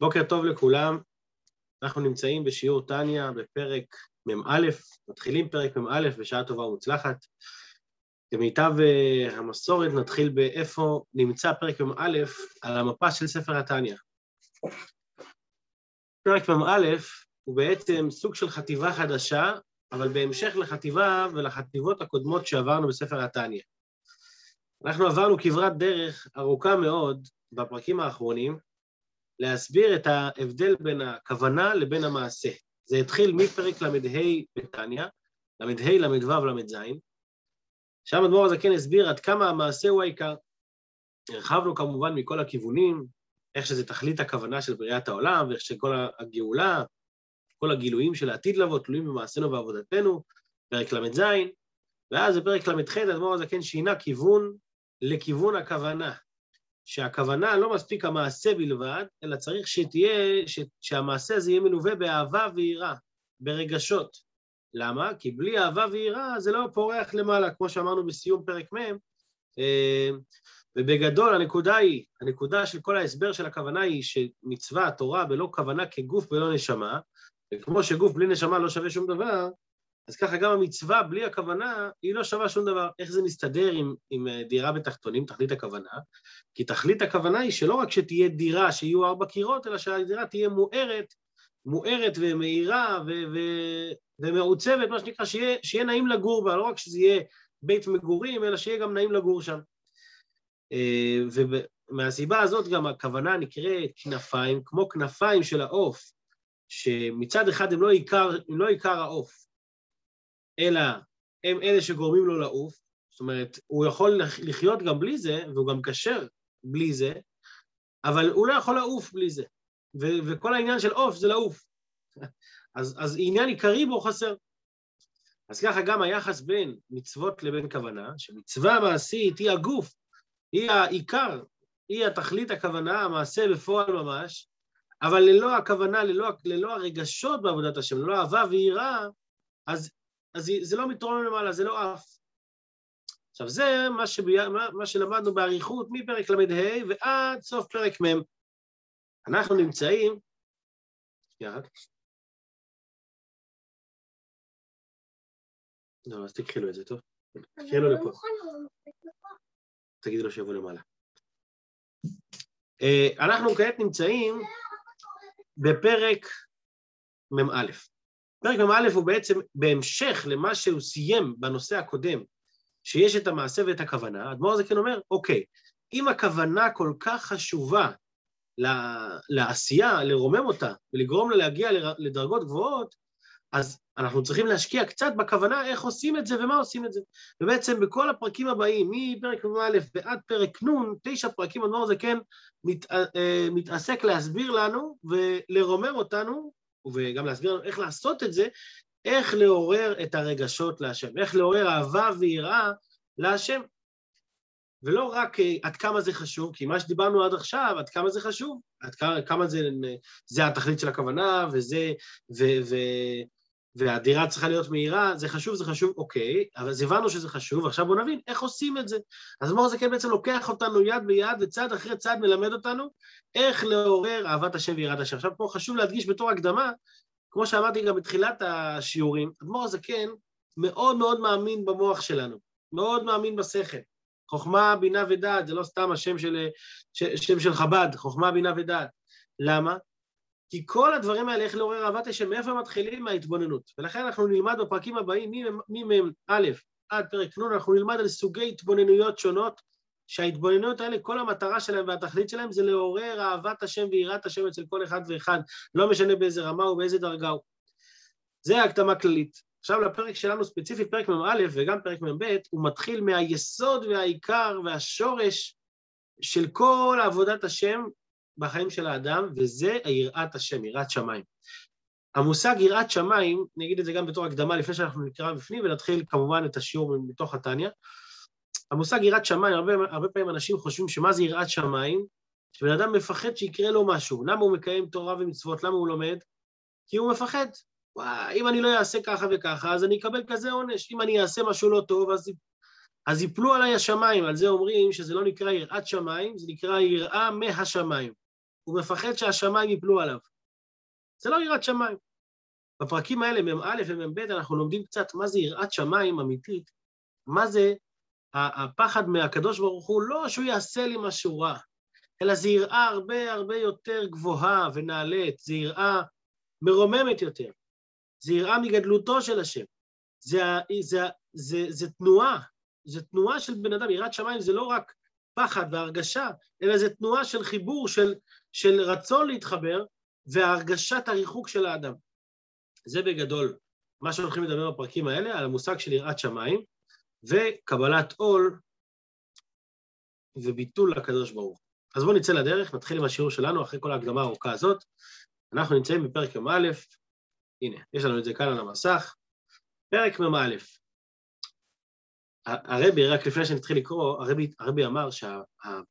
בוקר טוב לכולם, אנחנו נמצאים בשיעור טניה בפרק מ"א, מתחילים פרק מ"א בשעה טובה ומוצלחת. כמיטב אה, המסורת נתחיל באיפה נמצא פרק מ"א על המפה של ספר התניא. פרק מ"א הוא בעצם סוג של חטיבה חדשה, אבל בהמשך לחטיבה ולחטיבות הקודמות שעברנו בספר התניא. אנחנו עברנו כברת דרך ארוכה מאוד בפרקים האחרונים, להסביר את ההבדל בין הכוונה לבין המעשה. זה התחיל מפרק ל"ה בתניא, ל"ה, ל"ו, ל"ז, שם אדמו"ר הזקן הסביר עד כמה המעשה הוא העיקר. הרחבנו כמובן מכל הכיוונים, איך שזה תכלית הכוונה של בריאת העולם, ואיך שכל הגאולה, כל הגילויים של העתיד לבוא, תלויים במעשינו ועבודתנו, פרק ל"ז, ואז בפרק ל"ח אדמו"ר הזקן שינה כיוון לכיוון הכוונה. שהכוונה לא מספיק המעשה בלבד, אלא צריך שתהיה, ש, שהמעשה הזה יהיה מלווה באהבה ויראה, ברגשות. למה? כי בלי אהבה ויראה זה לא פורח למעלה, כמו שאמרנו בסיום פרק מ', אה, ובגדול הנקודה היא, הנקודה של כל ההסבר של הכוונה היא שמצווה התורה בלא כוונה כגוף ולא נשמה, וכמו שגוף בלי נשמה לא שווה שום דבר, אז ככה גם המצווה בלי הכוונה, היא לא שווה שום דבר. איך זה מסתדר עם, עם אה, דירה בתחתונים, תכלית הכוונה? כי תכלית הכוונה היא שלא רק שתהיה דירה שיהיו ארבע קירות, אלא שהדירה תהיה מוארת, מוארת ומאירה ו- ו- ומעוצבת, מה שנקרא, שיהיה, שיהיה נעים לגור בה, לא רק שזה יהיה בית מגורים, אלא שיהיה גם נעים לגור שם. אה, ומהסיבה הזאת גם הכוונה נקראת כנפיים, כמו כנפיים של העוף, שמצד אחד הם לא עיקר, הם לא עיקר העוף, אלא הם אלה שגורמים לו לעוף, זאת אומרת, הוא יכול לחיות גם בלי זה, והוא גם כשר בלי זה, אבל הוא לא יכול לעוף בלי זה. ו- וכל העניין של עוף זה לעוף. אז, אז עניין עיקרי בו חסר. אז ככה גם היחס בין מצוות לבין כוונה, שמצווה מעשית היא הגוף, היא העיקר, היא התכלית הכוונה, המעשה בפועל ממש, אבל ללא הכוונה, ללא, ללא הרגשות בעבודת השם, ללא אהבה ויראה, אז אז זה לא מתרומם למעלה, זה לא עף. עכשיו זה מה, שבי... מה שלמדנו באריכות מפרק ל"ה ועד סוף פרק מ'. אנחנו נמצאים... שנייה לא, אז תקחי לו את זה, טוב? תקחי לו לפה. תגידי לו שיבוא למעלה. אה, אנחנו כעת נמצאים בפרק מ"א. פרק מ"א הוא בעצם בהמשך למה שהוא סיים בנושא הקודם, שיש את המעשה ואת הכוונה, אדמו"ר זקן אומר, אוקיי, אם הכוונה כל כך חשובה לעשייה, לרומם אותה ולגרום לה להגיע לדרגות גבוהות, אז אנחנו צריכים להשקיע קצת בכוונה איך עושים את זה ומה עושים את זה. ובעצם בכל הפרקים הבאים, מפרק מ"א ועד פרק נ', תשע פרקים, אדמו"ר זקן מת, אה, מתעסק להסביר לנו ולרומם אותנו וגם להסביר לנו איך לעשות את זה, איך לעורר את הרגשות להשם, איך לעורר אהבה ויראה להשם. ולא רק אה, עד כמה זה חשוב, כי מה שדיברנו עד עכשיו, עד כמה זה חשוב, עד כמה, זה, זה התכלית של הכוונה, וזה, ו, ו, והדירה צריכה להיות מהירה, זה חשוב, זה חשוב, אוקיי, אבל אז הבנו שזה חשוב, עכשיו בואו נבין איך עושים את זה. אז מור זקן בעצם לוקח אותנו יד ביד וצעד אחרי צעד מלמד אותנו איך לעורר אהבת השם ויראת השם. עכשיו פה חשוב להדגיש בתור הקדמה, כמו שאמרתי גם בתחילת השיעורים, אדמו"ר הזקן מאוד מאוד מאמין במוח שלנו, מאוד מאמין בשכל. חוכמה, בינה ודעת, זה לא סתם השם של, שם של חב"ד, חוכמה, בינה ודעת. למה? כי כל הדברים האלה, איך לעורר אהבת השם, מאיפה מתחילים? מההתבוננות. ולכן אנחנו נלמד בפרקים הבאים, ממ"א עד פרק נ', אנחנו נלמד על סוגי התבוננויות שונות, שההתבוננויות האלה, כל המטרה שלהם והתכלית שלהם זה לעורר אהבת השם ויראת השם אצל כל אחד ואחד, לא משנה באיזה רמה או באיזה דרגה הוא. זה ההקדמה כללית. עכשיו לפרק שלנו ספציפית, פרק מ"א וגם פרק מ"ב, הוא מתחיל מהיסוד והעיקר והשורש של כל עבודת השם בחיים של האדם, וזה היראת השם, יראת שמיים. המושג יראת שמיים, אני אגיד את זה גם בתור הקדמה לפני שאנחנו נקרא בפנים ונתחיל כמובן את השיעור מתוך התניא. המושג יראת שמיים, הרבה, הרבה פעמים אנשים חושבים שמה זה יראת שמיים? שבן אדם מפחד שיקרה לו משהו. למה הוא מקיים תורה ומצוות? למה הוא לומד? כי הוא מפחד. וואי, אם אני לא אעשה ככה וככה, אז אני אקבל כזה עונש. אם אני אעשה משהו לא טוב, אז, אז יפלו עליי השמיים. על זה אומרים שזה לא נקרא יראת שמיים, זה נקרא יראה מהשמיים. הוא מפחד שהשמיים ייפלו עליו. זה לא יראת שמיים. בפרקים האלה, מ"א ומ"ב, אנחנו לומדים קצת מה זה יראת שמיים אמיתית, מה זה הפחד מהקדוש ברוך הוא, לא שהוא יעשה לי משהו רע, אלא זה יראה הרבה הרבה יותר גבוהה ונעלית, זה יראה מרוממת יותר, זה יראה מגדלותו של השם, זה, זה, זה, זה, זה תנועה, זה תנועה של בן אדם, יראת שמיים זה לא רק פחד והרגשה, אלא זה תנועה של חיבור, של, של רצון להתחבר, והרגשת הריחוק של האדם. זה בגדול מה שהולכים לדבר בפרקים האלה, על המושג של יראת שמיים, וקבלת עול וביטול לקדוש ברוך אז בואו נצא לדרך, נתחיל עם השיעור שלנו אחרי כל ההקדמה הארוכה הזאת. אנחנו נמצאים בפרק מ"א, הנה, יש לנו את זה כאן על המסך. פרק מ"א. הרבי, רק לפני שנתחיל לקרוא, הרבי, הרבי אמר שההתחלה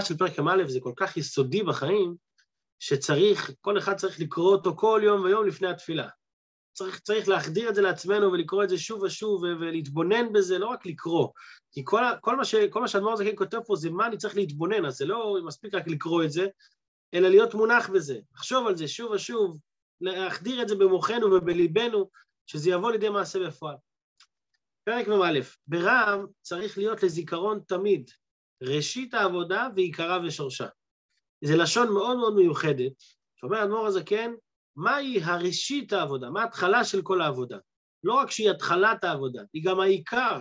שה, של פרק מ"א זה כל כך יסודי בחיים, שצריך, כל אחד צריך לקרוא אותו כל יום ויום לפני התפילה. צריך, צריך להחדיר את זה לעצמנו ולקרוא את זה שוב ושוב ולהתבונן בזה, לא רק לקרוא. כי כל, כל מה, ש, כל מה שאדמו"ר זקן כותב פה זה מה אני צריך להתבונן, אז זה לא מספיק רק לקרוא את זה, אלא להיות מונח בזה, לחשוב על זה שוב ושוב, להחדיר את זה במוחנו ובליבנו, שזה יבוא לידי מעשה בפועל. פרק מ"א, ברם צריך להיות לזיכרון תמיד ראשית העבודה ועיקרה ושורשה. זה לשון מאוד מאוד מיוחדת, שאומר אדמו"ר הזקן, מהי הראשית העבודה, מה ההתחלה של כל העבודה. לא רק שהיא התחלת העבודה, היא גם העיקר.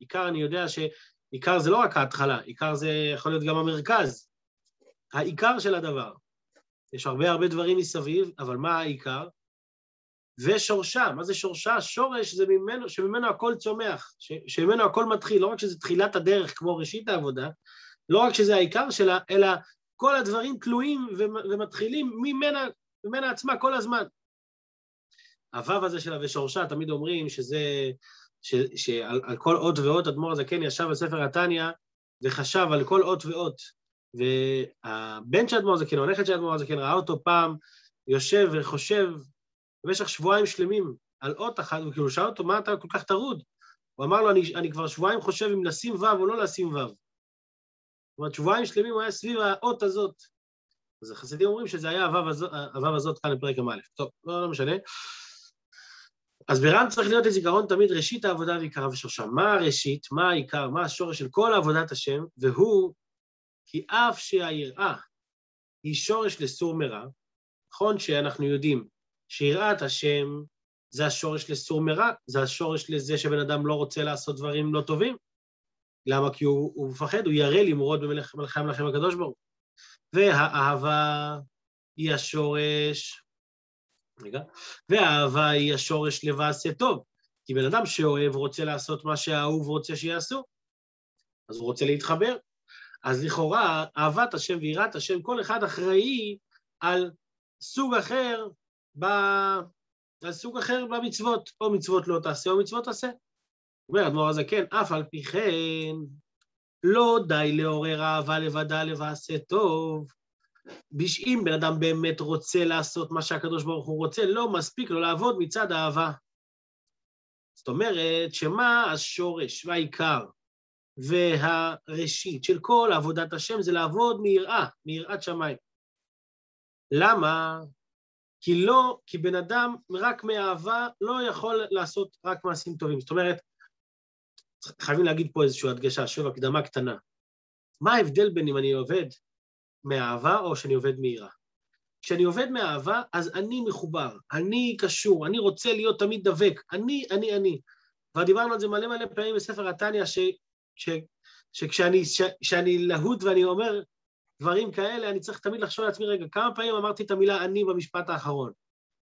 עיקר, אני יודע שעיקר זה לא רק ההתחלה, עיקר זה יכול להיות גם המרכז. העיקר של הדבר. יש הרבה הרבה דברים מסביב, אבל מה העיקר? ושורשה, מה זה שורשה? שורש זה ממנו, שממנו הכל צומח, ש, שממנו הכל מתחיל, לא רק שזה תחילת הדרך כמו ראשית העבודה, לא רק שזה העיקר שלה, אלא כל הדברים תלויים ומתחילים ממנה ממנה עצמה כל הזמן. הוו הזה שלה ושורשה, תמיד אומרים שזה, ש, שעל על כל אות ואות אדמו"ר הזקן ישב בספר התניא וחשב על כל אות ואות. והבן של אדמו"ר הזקן, הנכד של אדמו"ר הזקן, ראה אותו פעם יושב וחושב במשך שבועיים שלמים על אות אחת, וכאילו שאל אותו, מה אתה כל כך טרוד? הוא אמר לו, אני, אני כבר שבועיים חושב אם לשים וו או לא לשים וו. זאת אומרת, שבועיים שלמים הוא היה סביב האות הזאת. אז החסידים אומרים שזה היה הוו הזאת, הזאת כאן בפרק המא'. טוב, לא, לא משנה. אז ברם צריך להיות לזיכרון תמיד ראשית העבודה ועיקרה ושורשה. מה הראשית, מה העיקר, מה השורש של כל עבודת השם, והוא כי אף שהיראה היא שורש לסור מרע, נכון שאנחנו יודעים שיראת השם זה השורש לסור מרע, זה השורש לזה שבן אדם לא רוצה לעשות דברים לא טובים. למה? כי הוא, הוא מפחד, הוא ירא למרוד במלאכי המלאכים הקדוש ברוך והאהבה היא השורש, רגע, והאהבה היא השורש לבעשה טוב, כי בן אדם שאוהב רוצה לעשות מה שהאהוב רוצה שיעשו, אז הוא רוצה להתחבר. אז לכאורה, אהבת השם ויראת השם, כל אחד אחראי על סוג אחר, ב... על סוג אחר במצוות, או מצוות לא תעשה או מצוות תעשה. אומר אדמו"ר הזקן, אף על פי כן, לא די לעורר אהבה לבדה לבעשה טוב. אם בן אדם באמת רוצה לעשות מה שהקדוש ברוך הוא רוצה, לא מספיק לו לעבוד מצד אהבה. זאת אומרת, שמה השורש והעיקר והראשית של כל עבודת השם זה לעבוד מיראה, מיראת שמיים. למה? כי לא, כי בן אדם רק מאהבה לא יכול לעשות רק מעשים טובים. זאת אומרת, חייבים להגיד פה איזושהי הדגשה, שוב הקדמה קטנה. מה ההבדל בין אם אני עובד מאהבה או שאני עובד מיראה? כשאני עובד מאהבה, אז אני מחובר, אני קשור, אני רוצה להיות תמיד דבק, אני, אני, אני. כבר דיברנו על זה מלא מלא פעמים בספר התניא, שכשאני להוט ואני אומר דברים כאלה, אני צריך תמיד לחשוב לעצמי, רגע, כמה פעמים אמרתי את המילה אני במשפט האחרון?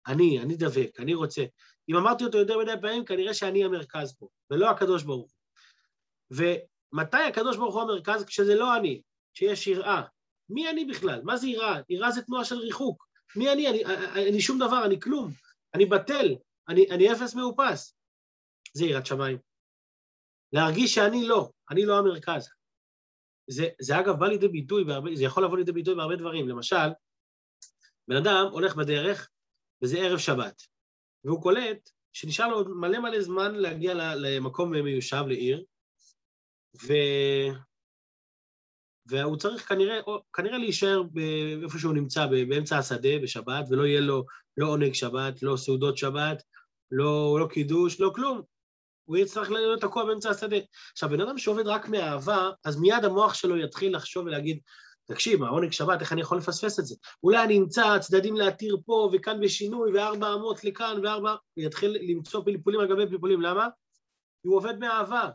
אני, אני דבק, אני רוצה. אם אמרתי אותו יותר מדי פעמים, כנראה שאני המרכז פה, ולא הקדוש ברוך הוא. ומתי הקדוש ברוך הוא המרכז? כשזה לא אני, כשיש יראה. מי אני בכלל? מה זה יראה? יראה זה תנועה של ריחוק. מי אני? אני, אני, אני שום דבר, אני כלום. אני בטל, אני, אני אפס מאופס. זה יראת שמיים. להרגיש שאני לא, אני לא המרכז. זה, זה אגב בא לידי ביטוי, בהרבה, זה יכול לבוא לידי ביטוי בהרבה דברים. למשל, בן אדם הולך בדרך, וזה ערב שבת, והוא קולט שנשאר לו מלא מלא זמן להגיע למקום מיושב, לעיר, ו... והוא צריך כנראה, כנראה להישאר איפה שהוא נמצא, באמצע השדה בשבת, ולא יהיה לו לא עונג שבת, לא סעודות שבת, לא, לא קידוש, לא כלום. הוא יצטרך להיות תקוע באמצע השדה. עכשיו, בן אדם שעובד רק מאהבה, אז מיד המוח שלו יתחיל לחשוב ולהגיד, תקשיב, העונג שבת, איך אני יכול לפספס את זה? אולי אני אמצא צדדים להתיר פה וכאן בשינוי, וארבע אמות לכאן וארבע... ויתחיל למצוא פלפולים על גבי פלפולים. למה? כי הוא עובד מאהבה.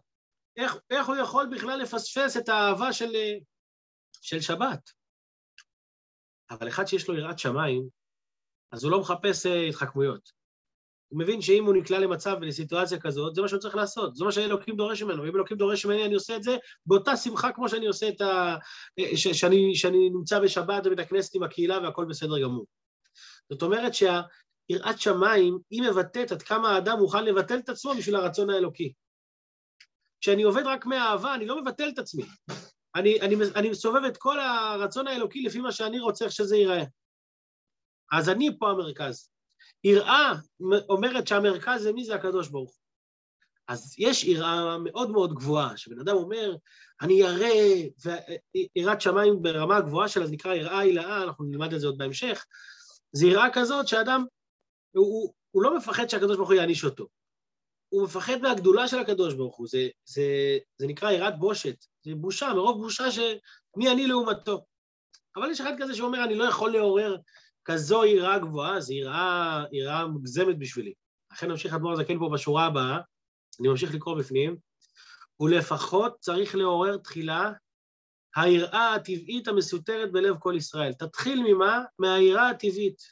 איך, איך הוא יכול בכלל לפספס את האהבה של, של שבת? אבל אחד שיש לו יראת שמיים, אז הוא לא מחפש uh, התחכמויות. הוא מבין שאם הוא נקלע למצב ולסיטואציה כזאת, זה מה שהוא צריך לעשות, זה מה שאלוקים דורש ממנו. אם אלוקים דורש ממני, אני עושה את זה באותה שמחה כמו שאני עושה את ה... ש... שאני, שאני נמצא בשבת בבית הכנסת עם הקהילה והכל בסדר גמור. זאת אומרת שהיראת שמיים, היא מבטאת עד כמה האדם מוכן לבטל את עצמו בשביל הרצון האלוקי. כשאני עובד רק מהאהבה, אני לא מבטל את עצמי. אני, אני, אני מסובב את כל הרצון האלוקי לפי מה שאני רוצה איך שזה ייראה. אז אני פה המרכז. יראה אומרת שהמרכז זה מי זה הקדוש ברוך הוא. אז יש יראה מאוד מאוד גבוהה, שבן אדם אומר, אני ירא, ויראת שמיים ברמה הגבוהה שלה, זה נקרא יראה הילאה, אנחנו נלמד את זה עוד בהמשך, זה יראה כזאת שאדם, הוא, הוא, הוא לא מפחד שהקדוש ברוך הוא יעניש אותו. הוא מפחד מהגדולה של הקדוש ברוך הוא, זה, זה, זה נקרא יראת בושת, זה בושה, מרוב בושה שמי אני לעומתו. אבל יש אחד כזה שאומר, אני לא יכול לעורר כזו יראה גבוהה, זו יראה, מוגזמת בשבילי. לכן נמשיך אדמו"ר הזקן פה בשורה הבאה, אני ממשיך לקרוא בפנים, ולפחות צריך לעורר תחילה היראה הטבעית המסותרת בלב כל ישראל. תתחיל ממה? מהיראה הטבעית.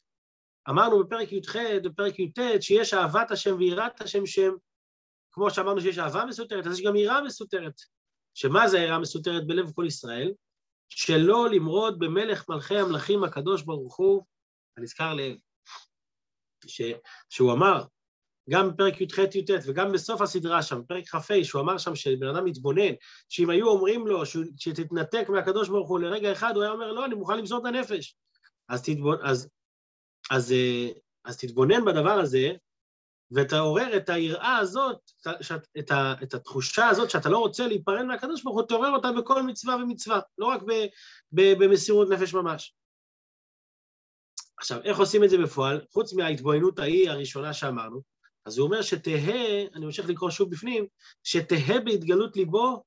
אמרנו בפרק י"ח, בפרק י"ט, שיש אהבת השם ויראת השם שם, כמו שאמרנו שיש אהבה מסותרת, אז יש גם יראה מסותרת. שמה זה היראה מסותרת בלב כל ישראל? שלא למרוד במלך מלכי המלכים הקדוש ברוך הוא, הנזכר לעיל, שהוא אמר, גם בפרק י"ח-י"ט וגם בסוף הסדרה שם, בפרק כ"ה, שהוא אמר שם שבן אדם מתבונן, שאם היו אומרים לו שתתנתק מהקדוש ברוך הוא לרגע אחד, הוא היה אומר, לא, אני מוכן למסור את הנפש. אז, תתבונ... אז, אז, אה, אז תתבונן בדבר הזה, ותעורר את היראה הזאת, את, את, את התחושה הזאת שאתה לא רוצה להיפרד מהקדוש ברוך הוא, תעורר אותה בכל מצווה ומצווה, לא רק ב, ב, במסירות נפש ממש. עכשיו, איך עושים את זה בפועל? חוץ מההתבוננות ההיא הראשונה שאמרנו, אז הוא אומר שתהא, אני ממשיך לקרוא שוב בפנים, שתהא בהתגלות ליבו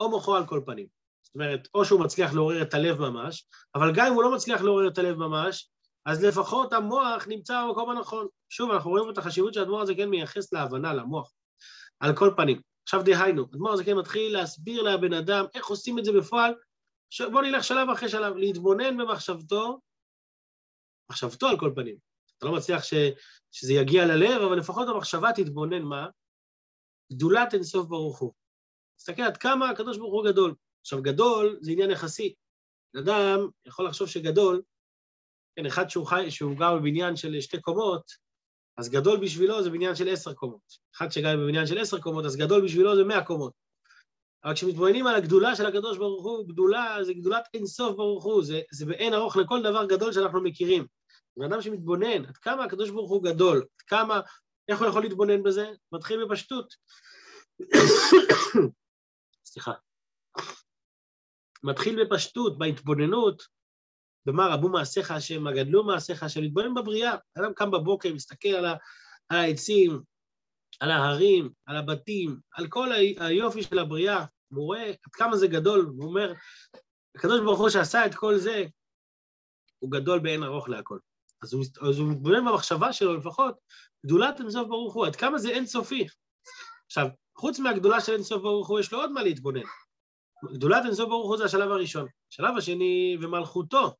או מוחו על כל פנים. זאת אומרת, או שהוא מצליח לעורר את הלב ממש, אבל גם אם הוא לא מצליח לעורר את הלב ממש, אז לפחות המוח נמצא במקום הנכון. שוב, אנחנו רואים את החשיבות שהאדמו"ר הזה כן מייחס להבנה, למוח, על כל פנים. עכשיו דהיינו, האדמו"ר הזה כן מתחיל להסביר לבן אדם איך עושים את זה בפועל. בואו נלך שלב אחרי שלב, להתבונן במחשבתו מחשבתו על כל פנים. אתה לא מצליח ש, שזה יגיע ללב, אבל לפחות המחשבה תתבונן מה? גדולת אינסוף ברוך הוא. תסתכל עד כמה הקדוש ברוך הוא גדול. עכשיו, גדול זה עניין יחסי. אדם יכול לחשוב שגדול, כן, אחד שהוא חי, שהוא גר בבניין של שתי קומות, אז גדול בשבילו זה בניין של עשר קומות. אחד שגר בבניין של עשר קומות, אז גדול בשבילו זה מאה קומות. אבל כשמתבוננים על הגדולה של הקדוש ברוך הוא, גדולה זה גדולת אינסוף ברוך הוא, זה, זה באין ארוך לכל דבר גדול שאנחנו מכירים. בן אדם שמתבונן, עד כמה הקדוש ברוך הוא גדול, עד כמה, איך הוא יכול להתבונן בזה? מתחיל בפשטות. סליחה. מתחיל בפשטות, בהתבוננות, במה רבו מעשיך השם, מה גדלו מעשיך השם, להתבונן בבריאה. אדם קם בבוקר, מסתכל על, ה, על העצים, על ההרים, על הבתים, על כל היופי של הבריאה, הוא רואה עד כמה זה גדול, הוא אומר, הקדוש ברוך הוא שעשה את כל זה, הוא גדול באין ארוך להכל. אז הוא, אז הוא מתבונן במחשבה שלו לפחות, גדולת אינסוף ברוך הוא, עד כמה זה אינסופי. עכשיו, חוץ מהגדולה של אינסוף ברוך הוא, יש לו עוד מה להתבונן. גדולת אינסוף ברוך הוא זה השלב הראשון. השלב השני, ומלכותו.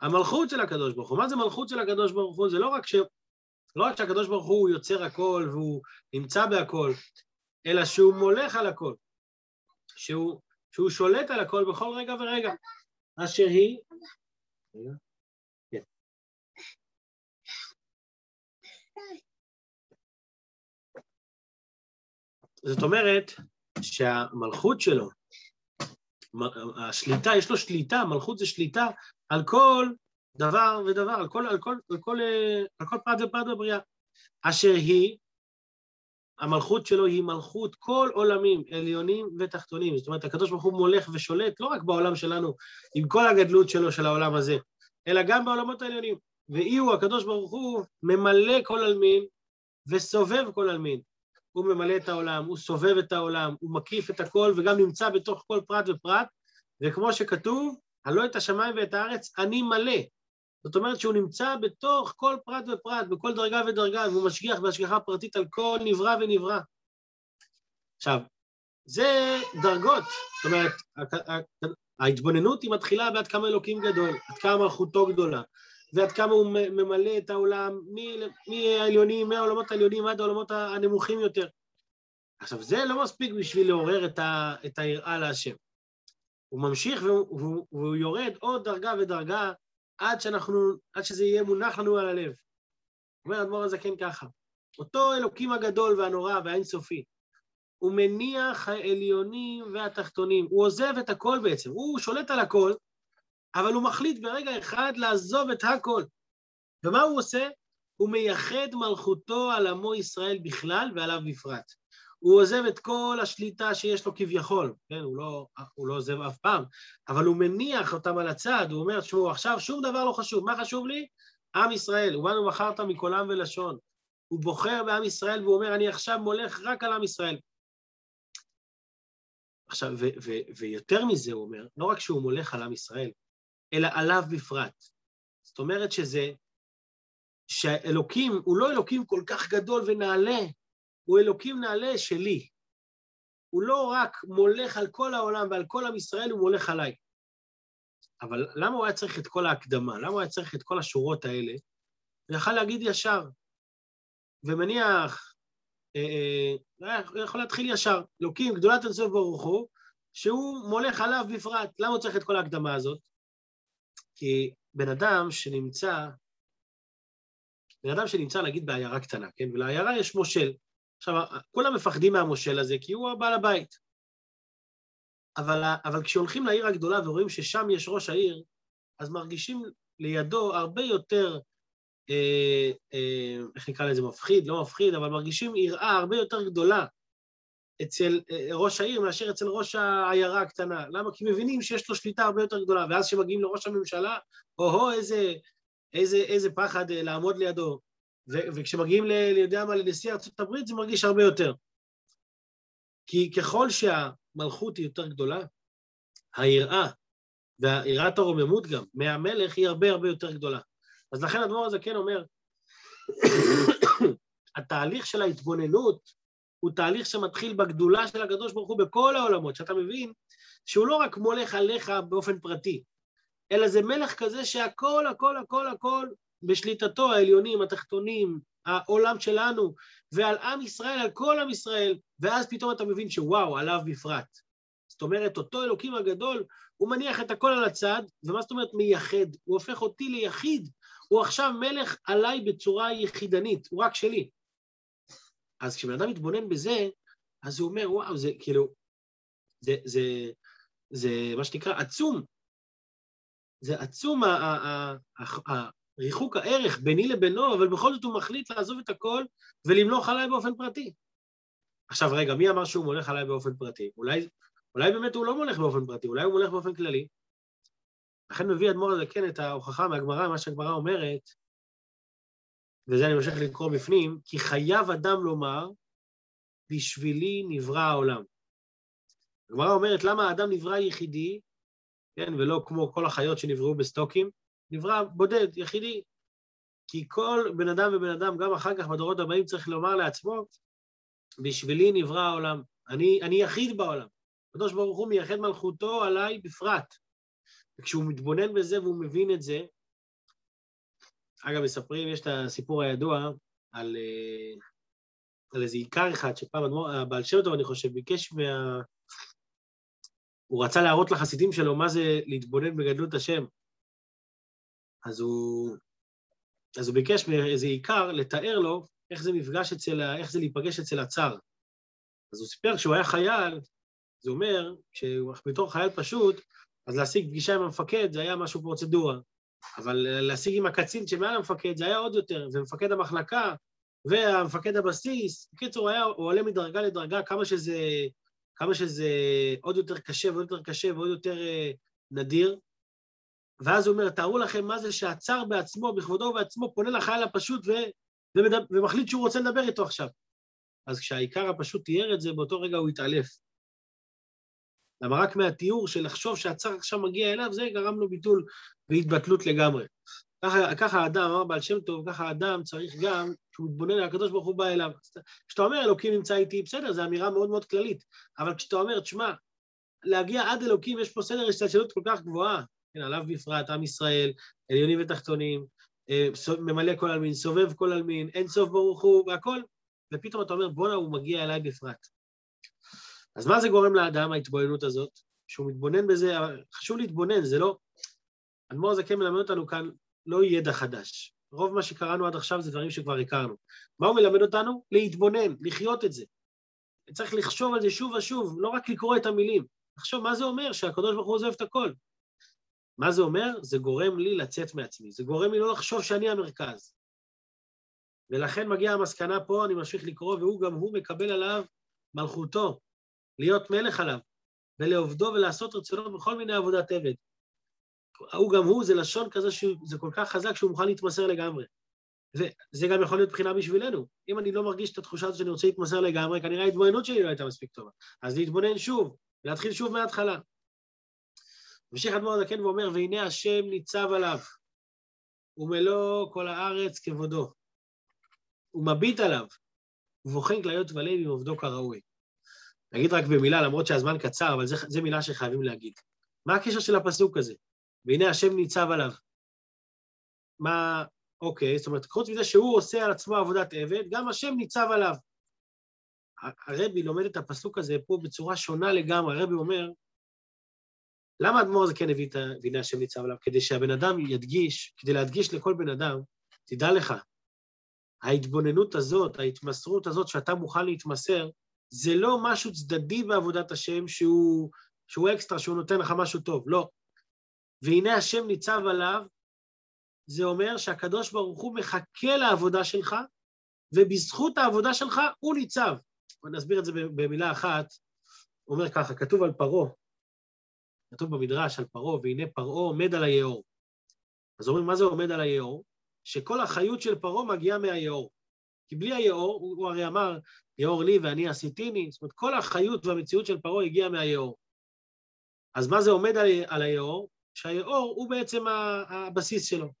המלכות של הקדוש ברוך הוא. מה זה מלכות של הקדוש ברוך הוא? זה לא רק, ש... לא רק שהקדוש ברוך הוא יוצר הכל והוא נמצא בהכל, אלא שהוא מולך על הכל. שהוא, שהוא שולט על הכל בכל רגע ורגע. אשר היא... זאת אומרת שהמלכות שלו, השליטה, יש לו שליטה, מלכות זה שליטה על כל דבר ודבר, על כל, על כל, על כל, על כל פרט ופרט בבריאה. אשר היא, המלכות שלו היא מלכות כל עולמים, עליונים ותחתונים. זאת אומרת, הקדוש ברוך הוא מולך ושולט לא רק בעולם שלנו, עם כל הגדלות שלו של העולם הזה, אלא גם בעולמות העליונים. ואי הוא, הקדוש ברוך הוא, ממלא כל עלמין וסובב כל עלמין. הוא ממלא את העולם, הוא סובב את העולם, הוא מקיף את הכל וגם נמצא בתוך כל פרט ופרט, וכמו שכתוב, הלא את השמיים ואת הארץ אני מלא. זאת אומרת שהוא נמצא בתוך כל פרט ופרט, בכל דרגה ודרגה, והוא משגיח בהשגחה פרטית על כל נברא ונברא. עכשיו, זה דרגות, זאת אומרת, ההתבוננות היא מתחילה בעד כמה אלוקים גדול, עד כמה מלכותו גדולה, ועד כמה הוא ממלא את העולם מהעליונים, מהעולמות העליונים עד העולמות הנמוכים יותר. עכשיו, זה לא מספיק בשביל לעורר את היראה להשם. הוא ממשיך והוא, והוא יורד עוד דרגה ודרגה עד, שאנחנו, עד שזה יהיה מונח לנו על הלב. אומר האדמו"ר הזקן ככה, אותו אלוקים הגדול והנורא והאינסופי, הוא מניח העליונים והתחתונים, הוא עוזב את הכל בעצם, הוא שולט על הכל, אבל הוא מחליט ברגע אחד לעזוב את הכל. ומה הוא עושה? הוא מייחד מלכותו על עמו ישראל בכלל ועליו בפרט. הוא עוזב את כל השליטה שיש לו כביכול, כן, הוא לא, הוא לא עוזב אף פעם, אבל הוא מניח אותם על הצד, הוא אומר, תשמעו, עכשיו שום דבר לא חשוב, מה חשוב לי? עם ישראל, ובאנו מכרת מכל עם ולשון. הוא בוחר בעם ישראל והוא אומר, אני עכשיו מולך רק על עם ישראל. עכשיו, ו- ו- ויותר מזה הוא אומר, לא רק שהוא מולך על עם ישראל, אלא עליו בפרט. זאת אומרת שזה, שהאלוקים הוא לא אלוקים כל כך גדול ונעלה, הוא אלוקים נעלה שלי. הוא לא רק מולך על כל העולם ועל כל עם ישראל, הוא מולך עליי. אבל למה הוא היה צריך את כל ההקדמה? למה הוא היה צריך את כל השורות האלה? הוא יכל להגיד ישר, ומניח, אה, אה, הוא יכול להתחיל ישר, אלוקים, גדולת אינסוף ברוך הוא, שהוא מולך עליו בפרט. למה הוא צריך את כל ההקדמה הזאת? כי בן אדם שנמצא, בן אדם שנמצא, נגיד, בעיירה קטנה, כן? ולעיירה יש מושל. עכשיו, כולם מפחדים מהמושל הזה, כי הוא הבעל הבית. אבל, אבל כשהולכים לעיר הגדולה ורואים ששם יש ראש העיר, אז מרגישים לידו הרבה יותר, אה, אה, איך נקרא לזה, מפחיד, לא מפחיד, אבל מרגישים יראה הרבה יותר גדולה אצל אה, ראש העיר מאשר אצל ראש העיירה הקטנה. למה? כי מבינים שיש לו שליטה הרבה יותר גדולה, ואז כשמגיעים לראש הממשלה, או-הו, איזה, איזה, איזה פחד אה, לעמוד לידו. ו- וכשמגיעים, ל- יודע מה, לנשיא ארצות הברית, זה מרגיש הרבה יותר. כי ככל שהמלכות היא יותר גדולה, היראה, ויראת הרוממות גם, מהמלך היא הרבה הרבה יותר גדולה. אז לכן הדבר הזה כן אומר, התהליך של ההתבוננות הוא תהליך שמתחיל בגדולה של הקדוש ברוך הוא בכל העולמות, שאתה מבין שהוא לא רק מולך עליך באופן פרטי, אלא זה מלך כזה שהכל, הכל, הכל, הכל בשליטתו, העליונים, התחתונים, העולם שלנו, ועל עם ישראל, על כל עם ישראל, ואז פתאום אתה מבין שוואו, עליו בפרט. זאת אומרת, אותו אלוקים הגדול, הוא מניח את הכל על הצד, ומה זאת אומרת מייחד? הוא הופך אותי ליחיד. הוא עכשיו מלך עליי בצורה יחידנית, הוא רק שלי. אז כשבן אדם מתבונן בזה, אז הוא אומר, וואו, זה כאילו, זה, זה, זה מה שנקרא עצום. זה עצום ריחוק הערך ביני לבינו, אבל בכל זאת הוא מחליט לעזוב את הכל ולמלוך עליי באופן פרטי. עכשיו רגע, מי אמר שהוא מולך עליי באופן פרטי? אולי, אולי באמת הוא לא מולך באופן פרטי, אולי הוא מולך באופן כללי. לכן מביא אדמו"ר הזה כן את ההוכחה מהגמרא, מה שהגמרא אומרת, וזה אני ממשיך לקרוא בפנים, כי חייב אדם לומר, בשבילי נברא העולם. הגמרא אומרת, למה האדם נברא יחידי, כן, ולא כמו כל החיות שנבראו בסטוקים? נברא בודד, יחידי. כי כל בן אדם ובן אדם, גם אחר כך בדורות הבאים, צריך לומר לעצמו, בשבילי נברא העולם. אני, אני יחיד בעולם. הקדוש ברוך הוא מייחד מלכותו עליי בפרט. וכשהוא מתבונן בזה והוא מבין את זה, אגב, מספרים, יש את הסיפור הידוע על, אה, על איזה עיקר אחד שפעם הבעל שם טוב, אני חושב, ביקש מה... הוא רצה להראות לחסידים שלו מה זה להתבונן בגדלות השם. אז הוא, אז הוא ביקש מאיזה עיקר לתאר לו איך זה מפגש אצל, איך זה להיפגש אצל הצאר. אז הוא סיפר כשהוא היה חייל, זה אומר, כשהוא בתור חייל פשוט, אז להשיג פגישה עם המפקד זה היה משהו פרוצדורה. אבל להשיג עם הקצין שמעל המפקד זה היה עוד יותר, ומפקד המחלקה, והמפקד הבסיס, בקיצור, הוא, הוא עולה מדרגה לדרגה, כמה שזה, כמה שזה עוד יותר קשה ועוד יותר קשה ועוד יותר uh, נדיר. ואז הוא אומר, תארו לכם מה זה שהצר בעצמו, בכבודו ובעצמו, פונה לחייל הפשוט ו, ומדבר, ומחליט שהוא רוצה לדבר איתו עכשיו. אז כשהעיקר הפשוט תיאר את זה, באותו רגע הוא התעלף. למה רק מהתיאור של לחשוב שהצר עכשיו מגיע אליו, זה גרם לו ביטול והתבטלות לגמרי. ככה, ככה האדם, אמר בעל שם טוב, ככה האדם צריך גם, כשהוא מתבונן על הקדוש ברוך הוא בא אליו. כשאתה אומר אלוקים נמצא איתי, בסדר, זו אמירה מאוד מאוד כללית, אבל כשאתה אומר, תשמע, להגיע עד אלוקים, יש פה סדר השתלשלות כל כך גבוהה, כן, עליו בפרט, עם ישראל, עליונים ותחתונים, אה, ממלא כל עלמין, סובב כל עלמין, אין סוף ברוך הוא, והכל, ופתאום אתה אומר, בואנה, הוא מגיע אליי בפרט. אז מה זה גורם לאדם, ההתבוננות הזאת? שהוא מתבונן בזה, חשוב להתבונן, זה לא... אדמו"ר הזקן מלמד אותנו כאן לא ידע חדש. רוב מה שקראנו עד עכשיו זה דברים שכבר הכרנו. מה הוא מלמד אותנו? להתבונן, לחיות את זה. צריך לחשוב על זה שוב ושוב, לא רק לקרוא את המילים. לחשוב מה זה אומר שהקדוש ברוך הוא עוזב את הכל. מה זה אומר? זה גורם לי לצאת מעצמי, זה גורם לי לא לחשוב שאני המרכז. ולכן מגיעה המסקנה פה, אני ממשיך לקרוא, והוא גם הוא מקבל עליו מלכותו, להיות מלך עליו, ולעובדו ולעשות רצונות בכל מיני עבודת עבד. הוא גם הוא, זה לשון כזה שזה כל כך חזק שהוא מוכן להתמסר לגמרי. וזה גם יכול להיות בחינה בשבילנו. אם אני לא מרגיש את התחושה הזאת שאני רוצה להתמסר לגמרי, כנראה ההתבוננות שלי לא הייתה מספיק טובה. אז להתבונן שוב, להתחיל שוב מההתחלה. ממשיך אדמו"ר הזקן ואומר, והנה השם ניצב עליו, ומלוא כל הארץ כבודו. הוא מביט עליו, ובוחן כליות ולב עם עובדו כראוי. נגיד רק במילה, למרות שהזמן קצר, אבל זו מילה שחייבים להגיד. מה הקשר של הפסוק הזה? והנה השם ניצב עליו. מה, אוקיי, זאת אומרת, חוץ מזה שהוא עושה על עצמו עבודת עבד, גם השם ניצב עליו. הרבי לומד את הפסוק הזה פה בצורה שונה לגמרי, הרבי אומר, למה האדמו"ר הזה כן הביא את והנה השם ניצב עליו? כדי שהבן אדם ידגיש, כדי להדגיש לכל בן אדם, תדע לך, ההתבוננות הזאת, ההתמסרות הזאת שאתה מוכן להתמסר, זה לא משהו צדדי בעבודת השם שהוא, שהוא אקסטרה, שהוא נותן לך משהו טוב, לא. והנה השם ניצב עליו, זה אומר שהקדוש ברוך הוא מחכה לעבודה שלך, ובזכות העבודה שלך הוא ניצב. נסביר את זה במילה אחת. הוא אומר ככה, כתוב על פרעה, כתוב במדרש על פרעה, והנה פרעה עומד על היאור. אז אומרים, מה זה עומד על היאור? שכל החיות של פרעה מגיעה מהיאור. כי בלי היאור, הוא, הוא הרי אמר, יאור לי ואני עשיתיני, זאת אומרת, כל החיות והמציאות של פרעה הגיעה מהיאור. אז מה זה עומד על, על היאור? שהיאור הוא בעצם הבסיס שלו.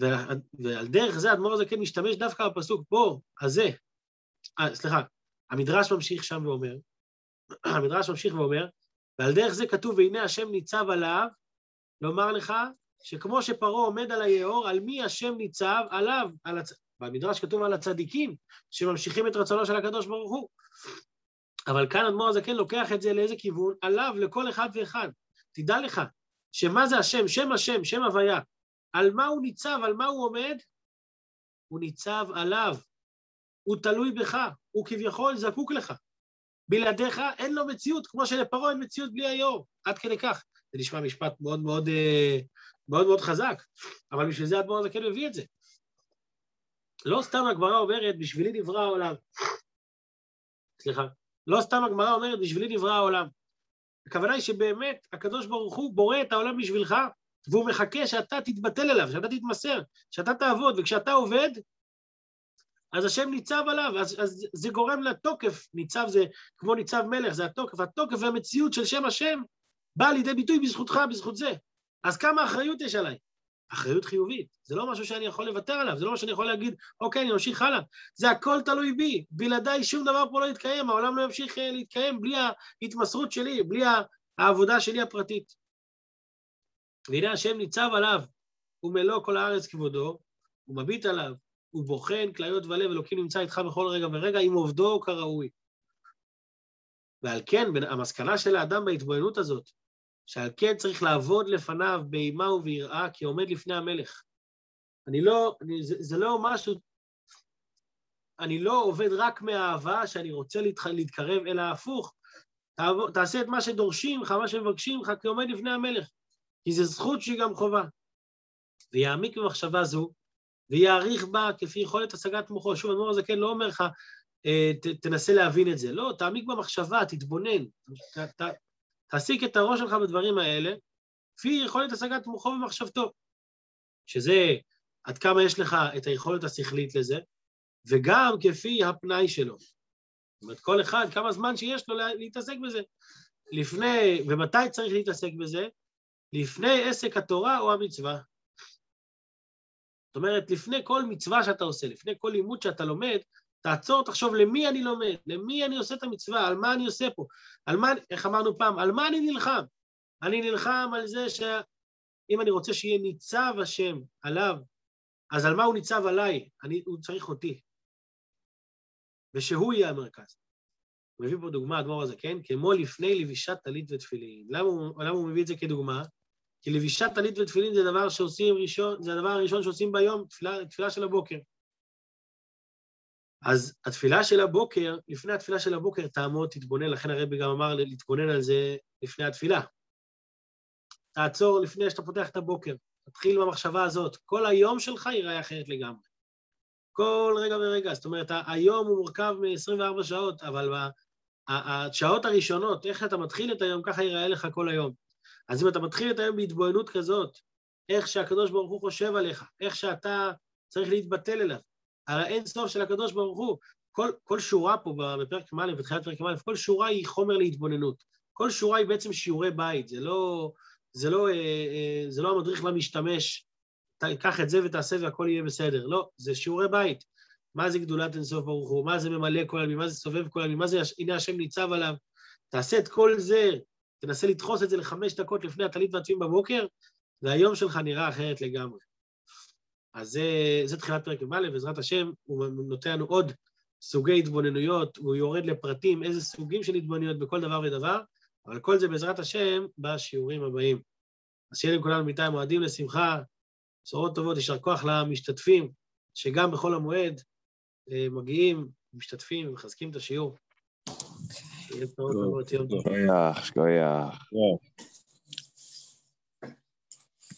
ועל דרך זה אדמו"ר הזה כן משתמש דווקא בפסוק פה, הזה. אה, סליחה, המדרש ממשיך שם ואומר, המדרש ממשיך ואומר, ועל דרך זה כתוב, והנה השם ניצב עליו, לומר לך שכמו שפרעה עומד על היאור, על מי השם ניצב? עליו. על הצ... במדרש כתוב על הצדיקים, שממשיכים את רצונו של הקדוש ברוך הוא. אבל כאן אדמו"ר הזה כן לוקח את זה לאיזה כיוון? עליו, לכל אחד ואחד. תדע לך, שמה זה השם? שם השם, שם הוויה. על מה הוא ניצב, על מה הוא עומד? הוא ניצב עליו. הוא תלוי בך, הוא כביכול זקוק לך. בלעדיך אין לו מציאות, כמו שלפרעה אין מציאות בלי היו"ר, עד כדי כך. זה נשמע משפט מאוד מאוד, אה, מאוד, מאוד חזק, אבל בשביל זה אדמו"ר הזקן מביא את זה. לא סתם הגמרא אומרת, בשבילי נברא העולם. סליחה. לא סתם הגמרא אומרת, בשבילי נברא העולם. הכוונה היא שבאמת הקדוש ברוך הוא בורא את העולם בשבילך, והוא מחכה שאתה תתבטל אליו, שאתה תתמסר, שאתה תעבוד, וכשאתה עובד, אז השם ניצב עליו, אז, אז זה גורם לתוקף, ניצב זה כמו ניצב מלך, זה התוקף, התוקף והמציאות של שם השם באה לידי ביטוי בזכותך, בזכות זה. אז כמה אחריות יש עליי? אחריות חיובית, זה לא משהו שאני יכול לוותר עליו, זה לא משהו שאני יכול להגיד, אוקיי, אני ממשיך הלאה. זה הכל תלוי בי, בלעדיי שום דבר פה לא יתקיים, העולם לא ימשיך אה, להתקיים בלי ההתמסרות שלי, בלי העבודה שלי הפרטית. והנה השם ניצב עליו, ומלוא כל הארץ כבודו, הוא מביט עליו, הוא בוחן כליות ולב, אלוקים נמצא איתך בכל רגע ורגע, עם עובדו כראוי. ועל כן, המסקנה של האדם בהתבוננות הזאת, שעל כן צריך לעבוד לפניו באימה וביראה, כי עומד לפני המלך. אני לא, אני, זה, זה לא משהו, אני לא עובד רק מהאהבה שאני רוצה להתח, להתקרב, אלא הפוך. תעשה את מה שדורשים לך, מה שמבקשים לך, כי עומד לפני המלך. כי זו זכות שהיא גם חובה. ויעמיק במחשבה זו, ויעריך בה כפי יכולת השגת מוחו. שוב, האדמו"ר הזה כן לא אומר לך, אה, ת, תנסה להבין את זה. לא, תעמיק במחשבה, תתבונן. ת, ת, תעסיק את הראש שלך בדברים האלה, כפי יכולת השגת מוחו ומחשבתו. שזה עד כמה יש לך את היכולת השכלית לזה, וגם כפי הפנאי שלו. זאת אומרת, כל אחד, כמה זמן שיש לו להתעסק בזה. לפני, ומתי צריך להתעסק בזה? לפני עסק התורה או המצווה. זאת אומרת, לפני כל מצווה שאתה עושה, לפני כל לימוד שאתה לומד, תעצור, תחשוב למי אני לומד, למי אני עושה את המצווה, על מה אני עושה פה, על מה, איך אמרנו פעם, על מה אני נלחם? אני נלחם על זה שאם אני רוצה שיהיה ניצב השם עליו, אז על מה הוא ניצב עליי? אני, הוא צריך אותי. ושהוא יהיה המרכז. הוא מביא פה דוגמה, הדמור הזה, כן? כמו לפני לבישת טלית ותפילין. למה הוא, למה הוא מביא את זה כדוגמה? כי לבישת טלית ותפילין זה דבר שעושים ראשון, זה הדבר הראשון שעושים ביום, תפילה, תפילה של הבוקר. אז התפילה של הבוקר, לפני התפילה של הבוקר תעמוד, תתבונן, לכן הרבי גם אמר להתבונן על זה לפני התפילה. תעצור לפני שאתה פותח את הבוקר, תתחיל במחשבה הזאת. כל היום שלך ייראה אחרת לגמרי. כל רגע ורגע, זאת אומרת, היום הוא מורכב מ-24 שעות, אבל השעות הראשונות, איך אתה מתחיל את היום, ככה ייראה לך כל היום. אז אם אתה מתחיל את היום בהתבוננות כזאת, איך שהקדוש ברוך הוא חושב עליך, איך שאתה צריך להתבטל אליו, על האין סוף של הקדוש ברוך הוא, כל, כל שורה פה בפרק מ', בתחילת פרק מ', כל שורה היא חומר להתבוננות. כל שורה היא בעצם שיעורי בית, זה לא, זה לא, אה, אה, זה לא המדריך למשתמש, קח את זה ותעשה והכל יהיה בסדר. לא, זה שיעורי בית. מה זה גדולת אינסוף ברוך הוא, מה זה ממלא כל הימים, מה זה סובב כל הימים, מה זה הנה השם ניצב עליו. תעשה את כל זה, תנסה לדחוס את זה לחמש דקות לפני הטלית והטפים בבוקר, והיום שלך נראה אחרת לגמרי. אז זה, זה תחילת פרק י"א, בעזרת השם, הוא נותן לנו עוד סוגי התבוננויות, הוא יורד לפרטים, איזה סוגים של התבוננויות בכל דבר ודבר, אבל כל זה בעזרת השם בשיעורים הבאים. אז שיהיה לכולנו מיטה מועדים לשמחה, בשורות טובות, יישר כוח למשתתפים, שגם בחול המועד אה, מגיעים, משתתפים ומחזקים את השיעור. שיהיה בשורות טובות, יום טוב. שכוייח, שכוייח.